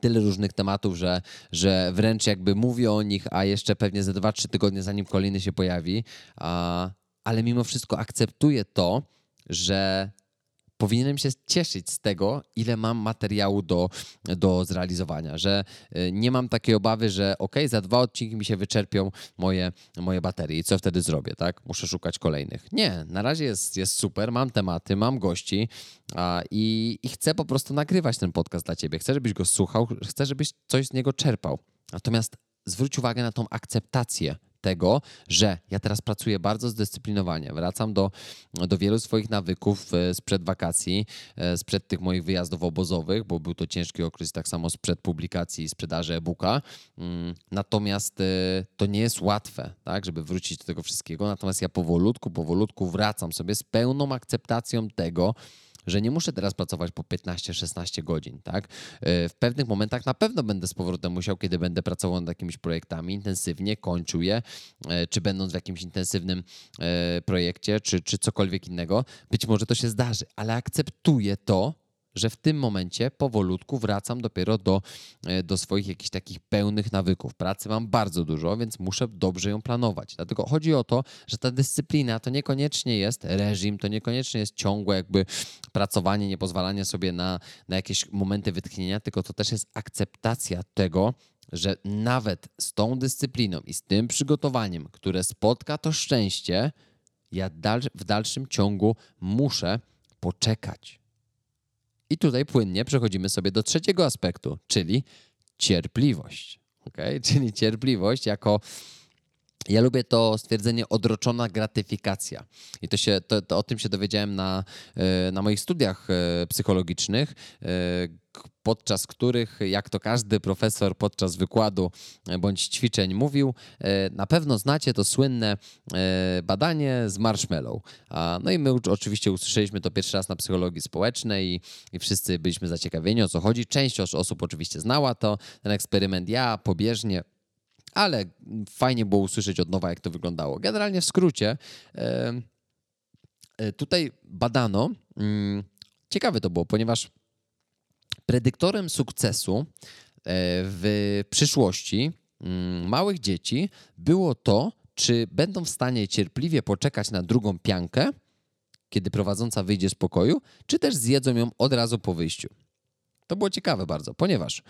Speaker 1: tyle różnych tematów, że, że wręcz jakby mówię o nich, a jeszcze pewnie ze 2-3 tygodnie zanim kolejny się pojawi. A, ale mimo wszystko akceptuję to, że powinienem się cieszyć z tego, ile mam materiału do, do zrealizowania, że y, nie mam takiej obawy, że ok, za dwa odcinki mi się wyczerpią moje, moje baterie i co wtedy zrobię, tak? Muszę szukać kolejnych. Nie, na razie jest, jest super, mam tematy, mam gości a, i, i chcę po prostu nagrywać ten podcast dla ciebie. Chcę, żebyś go słuchał, chcę, żebyś coś z niego czerpał. Natomiast zwróć uwagę na tą akceptację tego, że ja teraz pracuję bardzo zdyscyplinowanie. Wracam do, do wielu swoich nawyków e, sprzed wakacji, e, sprzed tych moich wyjazdów obozowych, bo był to ciężki okres tak samo sprzed publikacji i sprzedaży e-booka. Mm, natomiast e, to nie jest łatwe, tak, żeby wrócić do tego wszystkiego. Natomiast ja powolutku, powolutku wracam sobie z pełną akceptacją tego, że nie muszę teraz pracować po 15-16 godzin, tak? E, w pewnych momentach na pewno będę z powrotem musiał, kiedy będę pracował nad jakimiś projektami intensywnie, kończył je, czy będąc w jakimś intensywnym e, projekcie, czy, czy cokolwiek innego. Być może to się zdarzy, ale akceptuję to, że w tym momencie powolutku wracam dopiero do, e, do swoich jakichś takich pełnych nawyków. Pracy mam bardzo dużo, więc muszę dobrze ją planować. Dlatego chodzi o to, że ta dyscyplina to niekoniecznie jest reżim, to niekoniecznie jest ciągłe jakby pracowanie, nie pozwalanie sobie na, na jakieś momenty wytchnienia, tylko to też jest akceptacja tego, że nawet z tą dyscypliną i z tym przygotowaniem, które spotka to szczęście, ja w dalszym ciągu muszę poczekać. I tutaj płynnie przechodzimy sobie do trzeciego aspektu, czyli cierpliwość. Okay? Czyli cierpliwość jako ja lubię to stwierdzenie odroczona gratyfikacja. I to się, to, to o tym się dowiedziałem na, e, na moich studiach e, psychologicznych, e, podczas których, jak to każdy profesor podczas wykładu bądź ćwiczeń mówił, na pewno znacie to słynne badanie z marshmallow. No i my oczywiście usłyszeliśmy to pierwszy raz na psychologii społecznej i, i wszyscy byliśmy zaciekawieni o co chodzi. Część osób oczywiście znała to, ten eksperyment. Ja pobieżnie ale fajnie było usłyszeć od nowa, jak to wyglądało. Generalnie w skrócie, e, tutaj badano, mm, ciekawe to było, ponieważ predyktorem sukcesu e, w przyszłości mm, małych dzieci było to, czy będą w stanie cierpliwie poczekać na drugą piankę, kiedy prowadząca wyjdzie z pokoju, czy też zjedzą ją od razu po wyjściu. To było ciekawe bardzo, ponieważ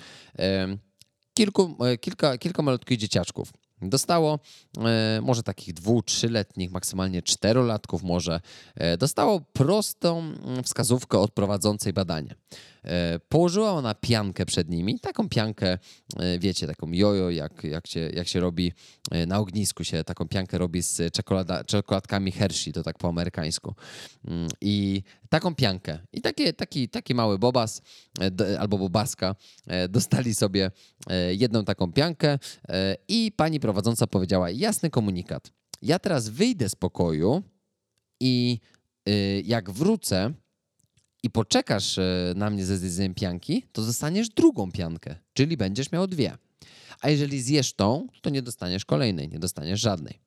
Speaker 1: kilku, e, kilka, kilka malutkich dzieciaczków dostało, e, może takich dwu, trzyletnich, maksymalnie czterolatków może, dostało prostą mm, wskazówkę od prowadzącej badanie. E, położyła ona piankę przed nimi, taką piankę, e, wiecie, taką jojo, jak, jak, się, jak się robi e, na ognisku się taką piankę robi z czekoladkami Hershey, to tak po amerykańsku. Mm, I taką piankę i taki, taki, taki mały bobas albo bobaska dostali sobie jedną taką piankę i pani prowadząca powiedziała jasny komunikat. Ja teraz wyjdę z pokoju i jak wrócę, i poczekasz e, na mnie ze zjedzeniem pianki, to dostaniesz drugą piankę, czyli będziesz miał dwie. A jeżeli zjesz tą, to nie dostaniesz kolejnej, nie dostaniesz żadnej.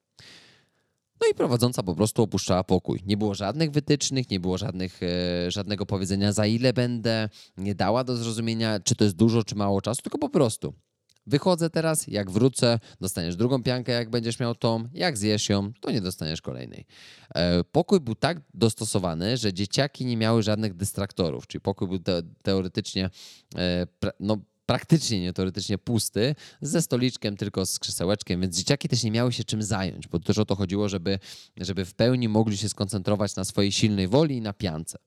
Speaker 1: No i prowadząca po prostu opuszczała pokój. Nie było żadnych wytycznych, nie było żadnych, e, żadnego powiedzenia za ile będę, nie dała do zrozumienia, czy to jest dużo, czy mało czasu, tylko po prostu Wychodzę teraz, jak wrócę, dostaniesz drugą piankę, jak będziesz miał tą, jak zjesz ją, to nie dostaniesz kolejnej. E, pokój był tak dostosowany, że dzieciaki nie miały żadnych dystraktorów, czyli pokój był te teoretycznie, e, no praktycznie, nie teoretycznie pusty, ze stoliczkiem, tylko z krzesełeczkiem, więc dzieciaki też nie miały się czym zająć, bo też o to chodziło, żeby, żeby w pełni mogli się skoncentrować na swojej silnej woli i na piance.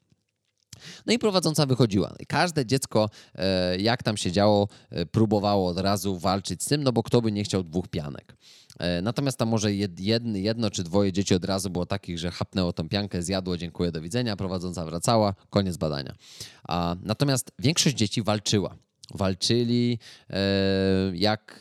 Speaker 1: No i prowadząca wychodziła. Każde dziecko, e, jak tam się działo, e, próbowało od razu walczyć z tym, no bo kto by nie chciał dwóch pianek. E, natomiast tam może jedno, jedno czy dwoje dzieci od razu było takich, że chapnęło tą piankę, zjadło, dziękuję, do widzenia, prowadząca wracała, koniec badania. A, natomiast większość dzieci walczyła. Walczyli jak,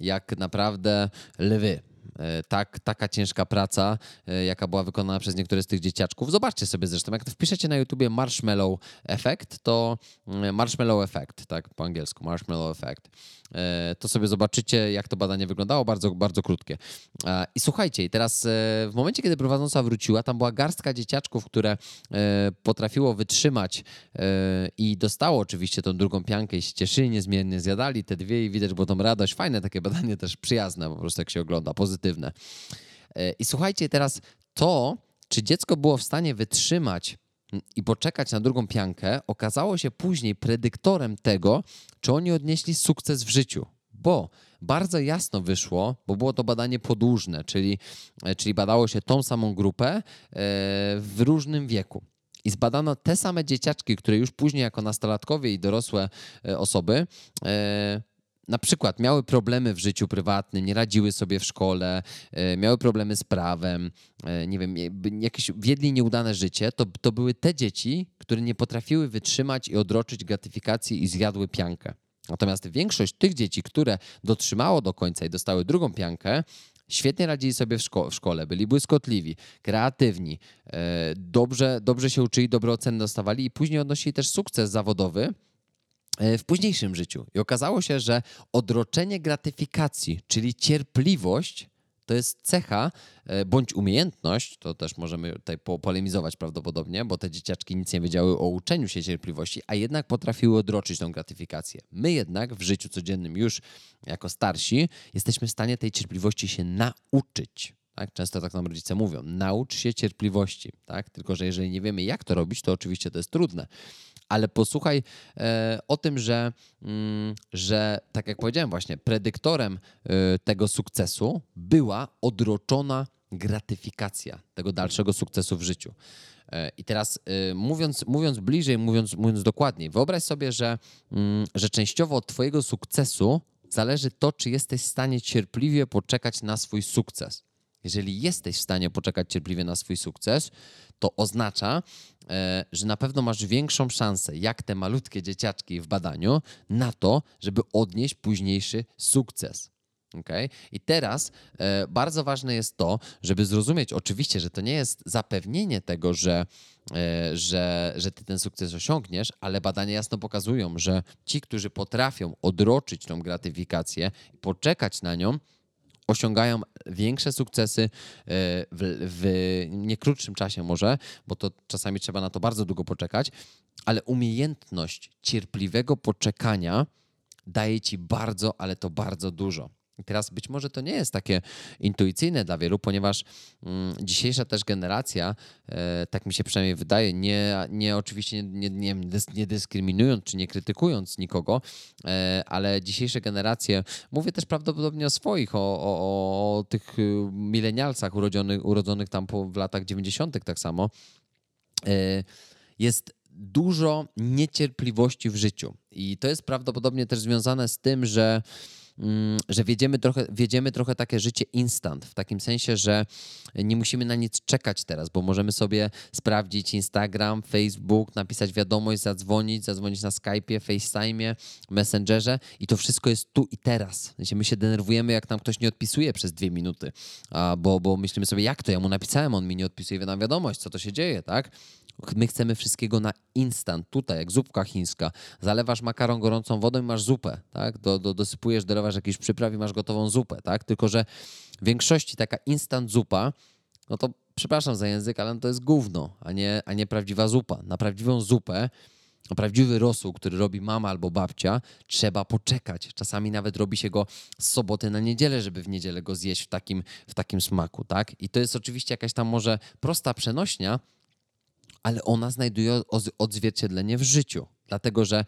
Speaker 1: jak naprawdę lwy. E, tak, taka ciężka praca, e, jaka była wykonana przez niektóre z tych dzieciaczków. Zobaczcie sobie zresztą, jak wpiszecie na YouTubie Marshmallow Effect, to mm, Marshmallow Effect, tak po angielsku, Marshmallow Effect to sobie zobaczycie, jak to badanie wyglądało, bardzo, bardzo krótkie. E, I słuchajcie, teraz e, w momencie, kiedy prowadząca wróciła, tam była garstka dzieciaczków, które potrafiło wytrzymać i dostało oczywiście tą drugą piankę i się cieszyli niezmiernie, zjadali te dwie i widać było tą radość. Fajne takie badanie, też przyjazne po prostu, jak się ogląda, pozytywne. I słuchajcie, teraz to, czy dziecko było w stanie wytrzymać i poczekać na drugą piankę, okazało się później predyktorem tego, czy oni odnieśli sukces w życiu. Bo bardzo jasno wyszło, bo było to badanie podłużne, czyli, e, czyli badało się tą samą grupę e, w różnym wieku. I zbadano te same dzieciaczki, które już później jako nastolatkowie i dorosłe e, osoby na przykład miały problemy w życiu prywatnym, nie radziły sobie w szkole, e, miały problemy z prawem, e, nie wiem, jakieś wiedli nieudane życie, to, to były te dzieci, które nie potrafiły wytrzymać i odroczyć gratyfikacji i zjadły piankę. Natomiast większość tych dzieci, które dotrzymało do końca i dostały drugą piankę, świetnie radzili sobie w, szko w szkole, byli błyskotliwi, kreatywni, e, dobrze, dobrze się uczyli, dobre oceny dostawali i później odnosili też sukces zawodowy w późniejszym życiu. I okazało się, że odroczenie gratyfikacji, czyli cierpliwość, to jest cecha e, bądź umiejętność, to też możemy tutaj polemizować prawdopodobnie, bo te dzieciaczki nic nie wiedziały o uczeniu się cierpliwości, a jednak potrafiły odroczyć tą gratyfikację. My jednak w życiu codziennym już jako starsi jesteśmy w stanie tej cierpliwości się nauczyć. Tak? Często tak nam rodzice mówią, naucz się cierpliwości, tak? tylko że jeżeli nie wiemy jak to robić, to oczywiście to jest trudne ale posłuchaj e, o tym, że, mm, że tak jak powiedziałem właśnie, predyktorem e, tego sukcesu była odroczona gratyfikacja tego dalszego sukcesu w życiu. E, I teraz mówiąc, mówiąc bliżej, mówiąc, mówiąc dokładniej, wyobraź sobie, że, mm, że częściowo od Twojego sukcesu zależy to, czy jesteś w stanie cierpliwie poczekać na swój sukces. Jeżeli jesteś w stanie poczekać cierpliwie na swój sukces, to oznacza, że na pewno masz większą szansę, jak te malutkie dzieciaczki w badaniu, na to, żeby odnieść późniejszy sukces. Okay? I teraz e, bardzo ważne jest to, żeby zrozumieć, oczywiście, że to nie jest zapewnienie tego, że, e, że, że ty ten sukces osiągniesz, ale badania jasno pokazują, że ci, którzy potrafią odroczyć tą gratyfikację i poczekać na nią, osiągają większe sukcesy e, w, w nie krótszym czasie może, bo to czasami trzeba na to bardzo długo poczekać, ale umiejętność cierpliwego poczekania daje ci bardzo, ale to bardzo dużo. Teraz być może to nie jest takie intuicyjne dla wielu, ponieważ mm, dzisiejsza też generacja, e, tak mi się przynajmniej wydaje, nie, nie oczywiście nie, nie, nie dyskryminując czy nie krytykując nikogo, e, ale dzisiejsze generacje, mówię też prawdopodobnie o swoich, o, o, o tych y, milenialcach urodzonych, urodzonych tam w latach 90. tak samo, e, jest dużo niecierpliwości w życiu. I to jest prawdopodobnie też związane z tym, że że wiedziemy trochę, wiedziemy trochę takie życie instant, w takim sensie, że nie musimy na nic czekać teraz, bo możemy sobie sprawdzić Instagram, Facebook, napisać wiadomość, zadzwonić, zadzwonić na Skype'ie, FaceTime'ie, Messengerze i to wszystko jest tu i teraz. My się denerwujemy, jak nam ktoś nie odpisuje przez dwie minuty, bo, bo myślimy sobie, jak to, ja mu napisałem, on mi nie odpisuje na wiadomość, co to się dzieje, tak? My chcemy wszystkiego na instant, tutaj, jak zupka chińska. Zalewasz makaron gorącą wodą i masz zupę, tak? Do, do, dosypujesz, dolewasz jakiś przypraw i masz gotową zupę, tak? Tylko, że w większości taka instant zupa, no to przepraszam za język, ale to jest gówno, a nie, a nie prawdziwa zupa. Na prawdziwą zupę na prawdziwy rosół, który robi mama albo babcia, trzeba poczekać. Czasami nawet robi się go z soboty na niedzielę, żeby w niedzielę go zjeść w takim, w takim smaku, tak? I to jest oczywiście jakaś tam może prosta przenośnia, ale ona znajduje odzwierciedlenie w życiu. Dlatego, że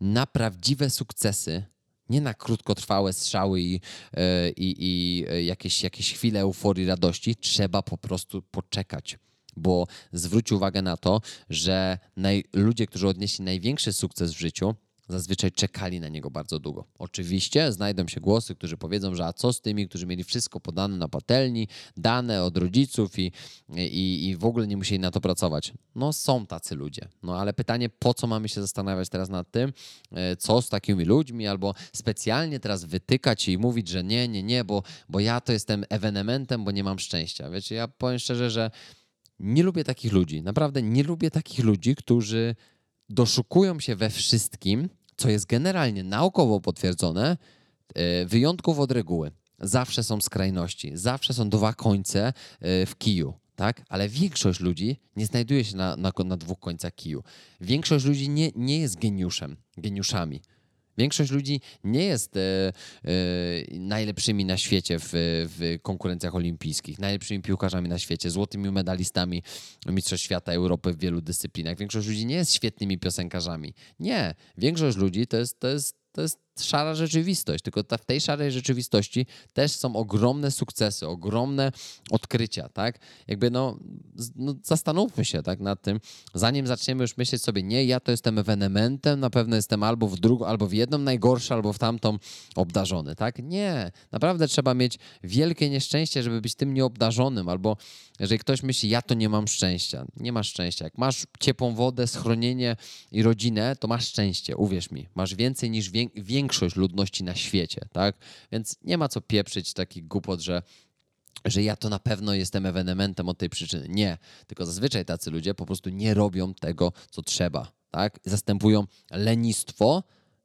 Speaker 1: na prawdziwe sukcesy, nie na krótkotrwałe strzały i, e, i, i jakieś, jakieś chwile euforii, radości, trzeba po prostu poczekać. bo zwróć uwagę na to, że naj, ludzie, którzy odnieśli największy sukces w życiu, zazwyczaj czekali na niego bardzo długo. Oczywiście znajdą się głosy, którzy powiedzą, że a co z tymi, którzy mieli wszystko podane na patelni, dane od rodziców i, i, i w ogóle nie musieli na to pracować. No są tacy ludzie. No ale pytanie, po co mamy się zastanawiać teraz nad tym, e, co z takimi ludźmi, albo specjalnie teraz wytykać i mówić, że nie, nie, nie, bo, bo ja to jestem ewenementem, bo nie mam szczęścia. Wiecie, ja powiem szczerze, że nie lubię takich ludzi. Naprawdę nie lubię takich ludzi, którzy doszukują się we wszystkim, co jest generalnie naukowo potwierdzone, e, wyjątków od reguły. Zawsze są skrajności, zawsze są dwa końce e, w kiju. Tak? Ale większość ludzi nie znajduje się na, na, na dwóch końcach kiju. Większość ludzi nie, nie jest geniuszem, geniuszami. Większość ludzi nie jest e, e, najlepszymi na świecie w, w, konkurencjach olimpijskich, najlepszymi piłkarzami na świecie, złotymi medalistami Mistrzostw Świata, Europy w wielu dyscyplinach. Większość ludzi nie jest świetnymi piosenkarzami. Nie. Większość ludzi to jest, to jest, to jest szara rzeczywistość, tylko ta, w tej szarej rzeczywistości też są ogromne sukcesy, ogromne odkrycia, tak? Jakby no, no zastanówmy się tak nad tym, zanim zaczniemy już myśleć sobie, nie, ja to jestem ewenementem, na pewno jestem albo w drugą, albo w jedną najgorszy, albo w tamtą obdarzony, tak? Nie, naprawdę trzeba mieć wielkie nieszczęście, żeby być tym nieobdarzonym, albo jeżeli ktoś myśli, ja to nie mam szczęścia, nie masz szczęścia. Jak masz ciepłą wodę, schronienie i rodzinę, to masz szczęście, uwierz mi. Masz więcej niż więcej większość ludności na świecie, tak? Więc nie ma co pieprzyć takich głupot, że że ja to na pewno jestem ewenementem od tej przyczyny. Nie, tylko zazwyczaj tacy ludzie po prostu nie robią tego, co trzeba, tak? Zastępują lenistwo,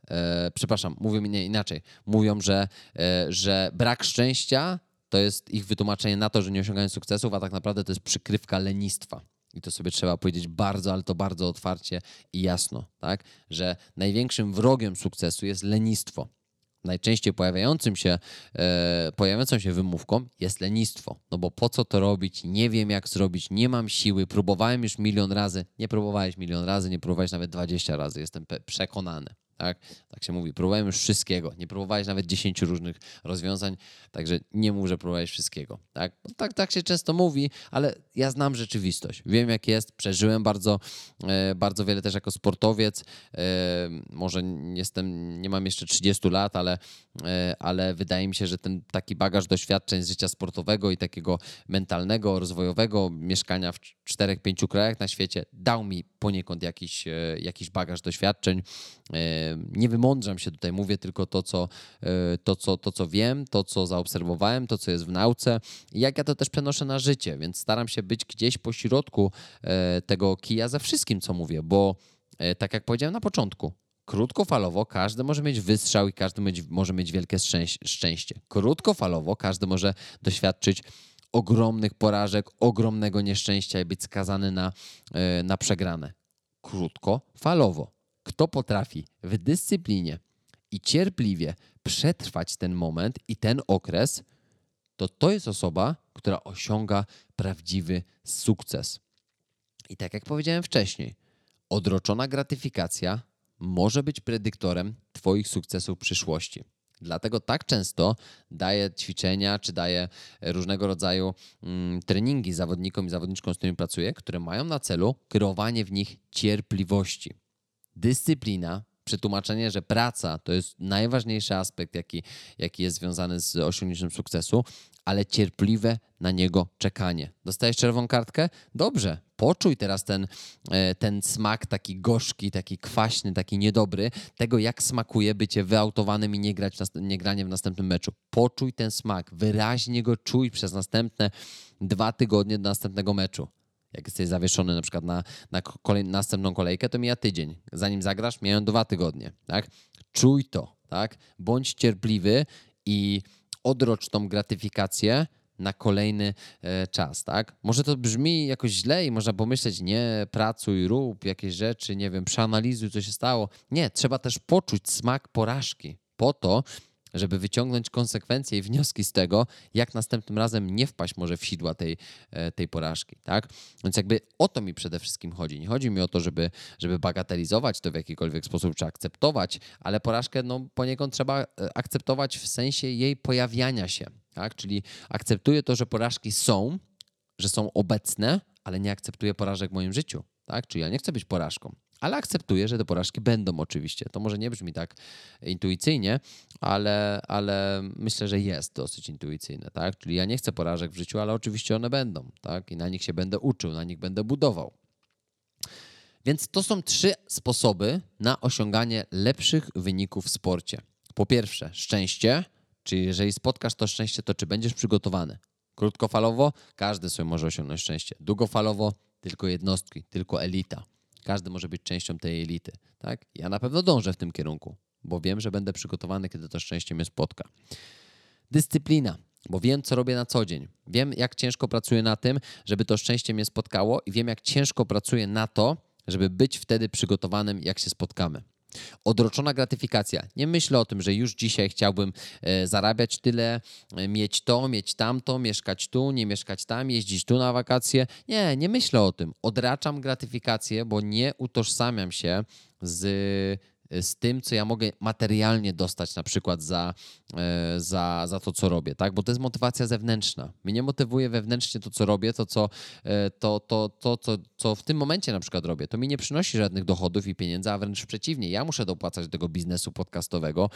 Speaker 1: e, przepraszam, mówią inaczej. Mówią, że, e, że brak szczęścia to jest ich wytłumaczenie na to, że nie osiągają sukcesów, a tak naprawdę to jest przykrywka lenistwa. I to sobie trzeba powiedzieć bardzo, ale to bardzo otwarcie i jasno, tak? Że największym wrogiem sukcesu jest lenistwo. Najczęściej pojawiającym się, e, pojawiającą się wymówką jest lenistwo. No bo po co to robić? Nie wiem jak zrobić, nie mam siły, próbowałem już milion razy. Nie próbowałeś milion razy, nie próbowałeś nawet 20 razy, jestem przekonany. Tak? tak się mówi. Próbowałem już wszystkiego. Nie próbowałeś nawet 10 różnych rozwiązań, także nie mów, że próbowałeś wszystkiego. Tak? Tak, tak się często mówi, ale ja znam rzeczywistość. Wiem, jak jest. Przeżyłem bardzo, e, bardzo wiele też jako sportowiec. E, może jestem, nie mam jeszcze 30 lat, ale, e, ale wydaje mi się, że ten taki bagaż doświadczeń z życia sportowego i takiego mentalnego, rozwojowego, mieszkania w 4-5 krajach na świecie dał mi poniekąd jakiś, jakiś bagaż doświadczeń nie wymądrzam się tutaj, mówię tylko to co, e, to, co, to, co wiem, to, co zaobserwowałem, to, co jest w nauce jak ja to też przenoszę na życie, więc staram się być gdzieś po środku e, tego kija ze wszystkim, co mówię, bo e, tak jak powiedziałem na początku, Krótkofalowo każdy może mieć wystrzał i każdy może mieć wielkie szczęście. Krótkofalowo każdy może doświadczyć ogromnych porażek, ogromnego nieszczęścia i być skazany na, na przegrane. Krótkofalowo kto potrafi w dyscyplinie i cierpliwie przetrwać ten moment i ten okres, to to jest osoba, która osiąga prawdziwy sukces. I tak jak powiedziałem wcześniej, odroczona gratyfikacja może być predyktorem Twoich sukcesów w przyszłości. Dlatego tak często daję ćwiczenia czy daję różnego rodzaju mm, treningi zawodnikom i zawodniczkom, z którymi pracuję, które mają na celu kierowanie w nich cierpliwości dyscyplina, przetłumaczenie, że praca to jest najważniejszy aspekt, jaki, jaki jest związany z osiągnięciem sukcesu, ale cierpliwe na niego czekanie. Dostajesz czerwoną kartkę? Dobrze, poczuj teraz ten, e, ten smak taki gorzki, taki kwaśny, taki niedobry, tego jak smakuje bycie wyautowanym i nie, grać w nie granie w następnym meczu. Poczuj ten smak, wyraźnie go czuj przez następne dwa tygodnie do następnego meczu. Jak jesteś zawieszony na przykład na, na kolej, następną kolejkę, to mija tydzień. Zanim zagrasz, mijają dwa tygodnie. Tak? Czuj to, tak? Bądź cierpliwy i odrocz tą gratyfikację na kolejny e, czas, tak? Może to brzmi jakoś źle i można pomyśleć, nie, pracuj, rób jakieś rzeczy, nie wiem, przeanalizuj, co się stało. Nie, trzeba też poczuć smak porażki po to, żeby wyciągnąć konsekwencje i wnioski z tego, jak następnym razem nie wpaść może w sidła tej, e, tej porażki, tak? Więc jakby o to mi przede wszystkim chodzi. Nie chodzi mi o to, żeby, żeby bagatelizować to w jakikolwiek sposób, czy akceptować, ale porażkę no, poniekąd trzeba e, akceptować w sensie jej pojawiania się, tak? Czyli akceptuję to, że porażki są, że są obecne, ale nie akceptuję porażek w moim życiu. Tak? Czyli ja nie chcę być porażką, ale akceptuję, że te porażki będą oczywiście. To może nie brzmi tak intuicyjnie, ale, ale myślę, że jest dosyć intuicyjne. Tak? Czyli ja nie chcę porażek w życiu, ale oczywiście one będą. Tak? I na nich się będę uczył, na nich będę budował. Więc to są trzy sposoby na osiąganie lepszych wyników w sporcie. Po pierwsze, szczęście, czyli jeżeli spotkasz to szczęście, to czy będziesz przygotowany? Krótkofalowo każdy sobie może osiągnąć szczęście. Długofalowo tylko jednostki, tylko elita. Każdy może być częścią tej elity. Tak? Ja na pewno dążę w tym kierunku, bo wiem, że będę przygotowany, kiedy to szczęście mnie spotka. Dyscyplina, bo wiem, co robię na co dzień. Wiem, jak ciężko pracuję na tym, żeby to szczęście mnie spotkało, i wiem, jak ciężko pracuję na to, żeby być wtedy przygotowanym, jak się spotkamy. Odroczona gratyfikacja. Nie myślę o tym, że już dzisiaj chciałbym e, zarabiać tyle, e, mieć to, mieć tamto, mieszkać tu, nie mieszkać tam, jeździć tu na wakacje. Nie, nie myślę o tym. Odraczam gratyfikację, bo nie utożsamiam się z z tym, co ja mogę materialnie dostać na przykład za, e, za, za to, co robię, tak? Bo to jest motywacja zewnętrzna. Mnie nie motywuje wewnętrznie to, co robię, to, co, e, to, to, to, to, co w tym momencie na przykład robię. To mi nie przynosi żadnych dochodów i pieniędzy, a wręcz przeciwnie. Ja muszę dopłacać do tego biznesu podcastowego,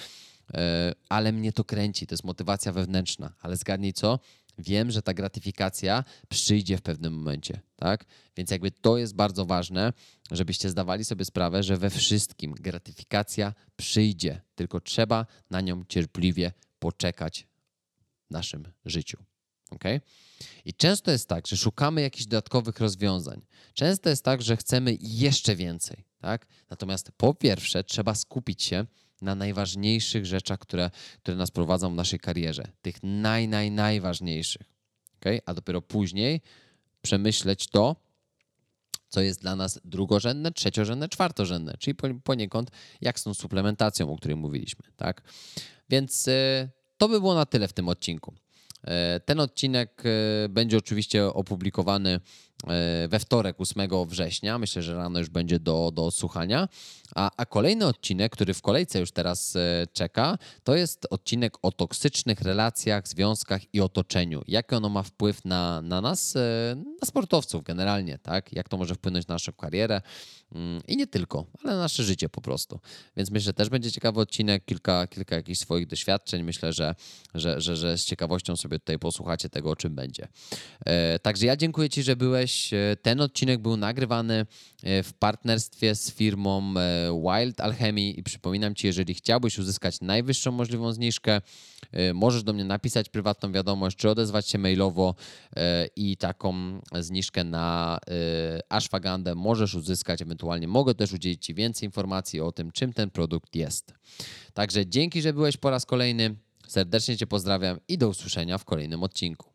Speaker 1: e, ale mnie to kręci. To jest motywacja wewnętrzna. Ale zgadnij co? Wiem, że ta gratyfikacja przyjdzie w pewnym momencie, tak? Więc jakby to jest bardzo ważne, żebyście zdawali sobie sprawę, że we wszystkim gratyfikacja przyjdzie, tylko trzeba na nią cierpliwie poczekać w naszym życiu. Okay? I często jest tak, że szukamy jakichś dodatkowych rozwiązań. Często jest tak, że chcemy jeszcze więcej. Tak? Natomiast po pierwsze, trzeba skupić się na najważniejszych rzeczach, które, które nas prowadzą w naszej karierze. Tych naj, naj, najważniejszych. Okay? A dopiero później przemyśleć to, co jest dla nas drugorzędne, trzeciorzędne, czwartorzędne, czyli poniekąd jak z tą suplementacją, o której mówiliśmy. Tak? Więc y, to by było na tyle w tym odcinku. E, ten odcinek e, będzie oczywiście opublikowany e, we wtorek, 8 września. Myślę, że rano już będzie do, do słuchania. A, a kolejny odcinek, który w kolejce już teraz czeka, to jest odcinek o toksycznych relacjach, związkach i otoczeniu. Jaki ono ma wpływ na, na nas, na sportowców generalnie, tak? Jak to może wpłynąć na naszą karierę mm, i nie tylko, ale na nasze życie po prostu. Więc myślę, że też będzie ciekawy odcinek, kilka, kilka jakichś swoich doświadczeń. Myślę, że, że, że, że z ciekawością sobie tutaj posłuchacie tego, o czym będzie. E, także ja dziękuję Ci, że byłeś. E, ten odcinek był nagrywany e, w partnerstwie z firmą Wild Alchemy i przypominam Ci, jeżeli chciałbyś uzyskać najwyższą możliwą zniżkę, możesz do mnie napisać prywatną wiadomość, czy odezwać się mailowo i taką zniżkę na ashwagandę możesz uzyskać. Ewentualnie mogę też udzielić Ci więcej informacji o tym, czym ten produkt jest. Także dzięki, że byłeś po raz kolejny. Serdecznie Cię pozdrawiam i do usłyszenia w kolejnym odcinku.